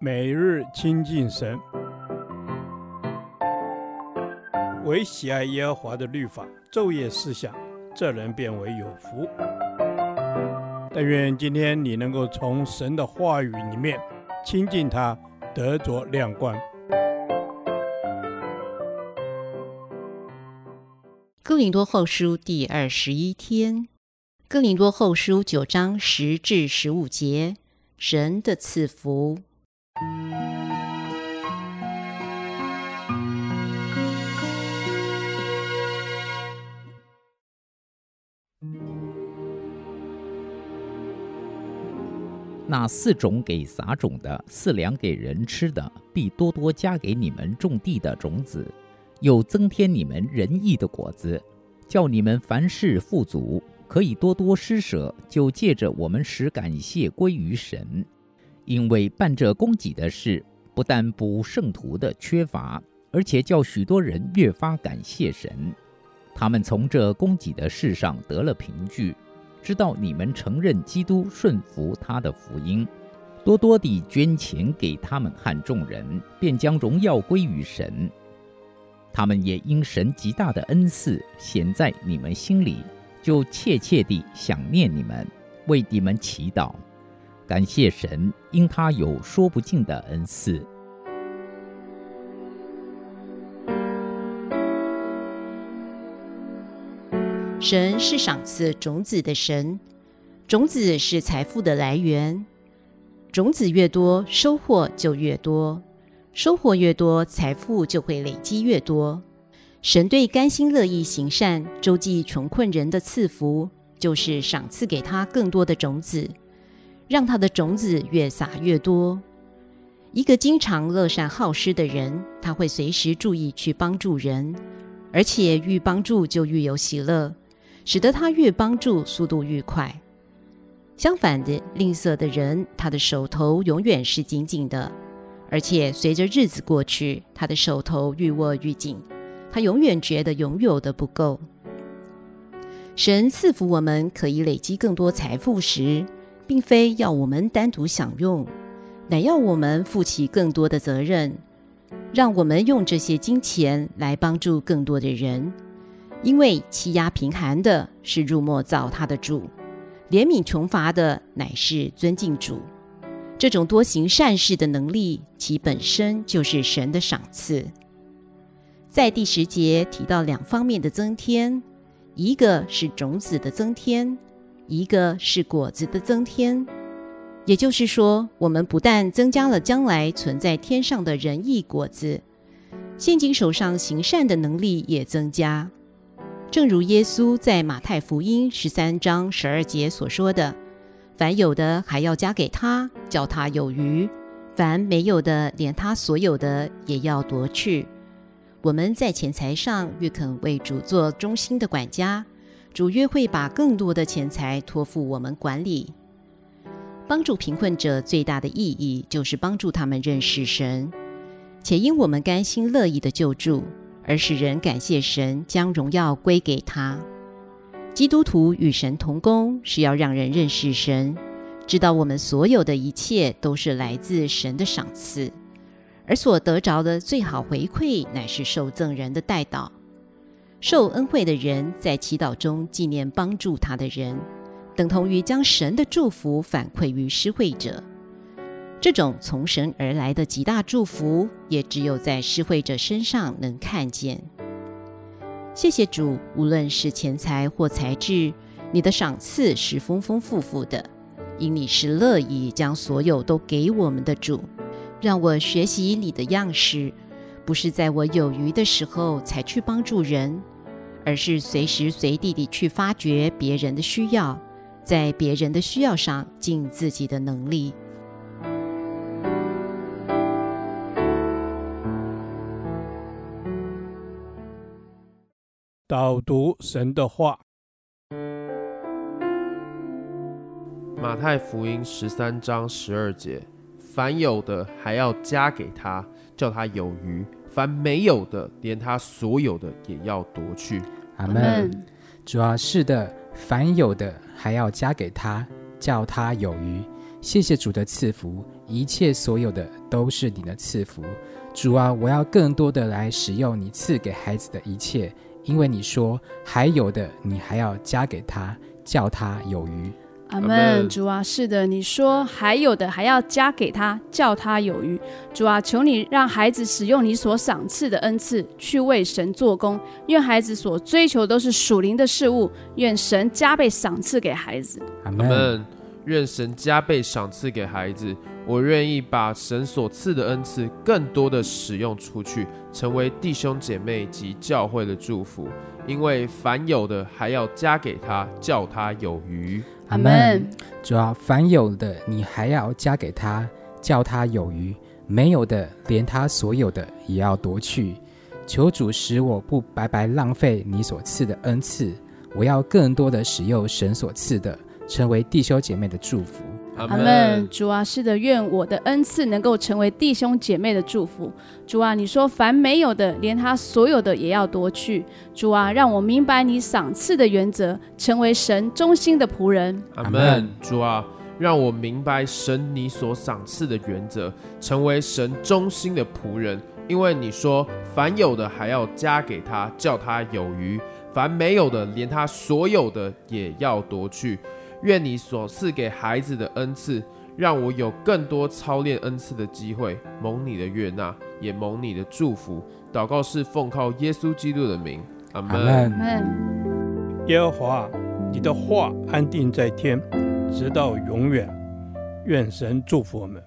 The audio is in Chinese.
每日亲近神，唯喜爱耶和华的律法，昼夜思想，这人便为有福。但愿今天你能够从神的话语里面亲近他，得着亮光。哥林多后书第二十一天，哥林多后书九章十至十五节，神的赐福。那四种给撒种的，四粮给人吃的，必多多加给你们种地的种子，又增添你们仁义的果子，叫你们凡事富足，可以多多施舍，就借着我们使感谢归于神。因为办这供给的事，不但补圣徒的缺乏，而且叫许多人越发感谢神。他们从这供给的事上得了凭据，知道你们承认基督，顺服他的福音，多多地捐钱给他们和众人，便将荣耀归于神。他们也因神极大的恩赐显在你们心里，就切切地想念你们，为你们祈祷。感谢神，因他有说不尽的恩赐。神是赏赐种子的神，种子是财富的来源，种子越多，收获就越多，收获越多，财富就会累积越多。神对甘心乐意行善、周济穷困人的赐福，就是赏赐给他更多的种子。让他的种子越撒越多。一个经常乐善好施的人，他会随时注意去帮助人，而且愈帮助就愈有喜乐，使得他越帮助速度愈快。相反的，吝啬的人，他的手头永远是紧紧的，而且随着日子过去，他的手头愈握愈紧，他永远觉得拥有的不够。神赐福我们，可以累积更多财富时，并非要我们单独享用，乃要我们负起更多的责任，让我们用这些金钱来帮助更多的人。因为欺压贫寒的是入没造他的主，怜悯穷乏的乃是尊敬主。这种多行善事的能力，其本身就是神的赏赐。在第十节提到两方面的增添，一个是种子的增添。一个是果子的增添，也就是说，我们不但增加了将来存在天上的仁义果子，现今手上行善的能力也增加。正如耶稣在马太福音十三章十二节所说的：“凡有的还要加给他，叫他有余；凡没有的，连他所有的也要夺去。”我们在钱财上越肯为主做忠心的管家。主约会把更多的钱财托付我们管理。帮助贫困者最大的意义，就是帮助他们认识神，且因我们甘心乐意的救助，而使人感谢神，将荣耀归给他。基督徒与神同工，是要让人认识神，知道我们所有的一切都是来自神的赏赐，而所得着的最好回馈，乃是受赠人的代祷。受恩惠的人在祈祷中纪念帮助他的人，等同于将神的祝福反馈于施惠者。这种从神而来的极大祝福，也只有在施惠者身上能看见。谢谢主，无论是钱财或财智，你的赏赐是丰丰富富的，因你是乐意将所有都给我们的主。让我学习你的样式，不是在我有余的时候才去帮助人。而是随时随地地去发掘别人的需要，在别人的需要上尽自己的能力。导读神的话，马太福音十三章十二节：凡有的还要加给他，叫他有余。凡没有的，连他所有的也要夺去。阿门。主啊，是的，凡有的还要加给他，叫他有余。谢谢主的赐福，一切所有的都是你的赐福。主啊，我要更多的来使用你赐给孩子的一切，因为你说还有的，你还要加给他，叫他有余。阿门，主啊，是的，你说还有的还要加给他，叫他有余。主啊，求你让孩子使用你所赏赐的恩赐去为神做工。愿孩子所追求都是属灵的事物，愿神加倍赏赐给孩子。阿门。愿神加倍赏赐给孩子。我愿意把神所赐的恩赐更多的使用出去，成为弟兄姐妹及教会的祝福。因为凡有的还要加给他，叫他有余。阿门。主啊，凡有的你还要加给他，叫他有余；没有的，连他所有的也要夺去。求主使我不白白浪费你所赐的恩赐，我要更多的使用神所赐的，成为弟兄姐妹的祝福。阿门。主啊，是的，愿我的恩赐能够成为弟兄姐妹的祝福。主啊，你说凡没有的，连他所有的也要夺去。主啊，让我明白你赏赐的原则，成为神忠心的仆人。阿门。主啊，让我明白神你所赏赐的原则，成为神忠心的仆人。因为你说凡有的还要加给他，叫他有余；凡没有的，连他所有的也要夺去。愿你所赐给孩子的恩赐，让我有更多操练恩赐的机会，蒙你的悦纳，也蒙你的祝福。祷告是奉靠耶稣基督的名，阿门。阿门。耶和华，你的话安定在天，直到永远。愿神祝福我们。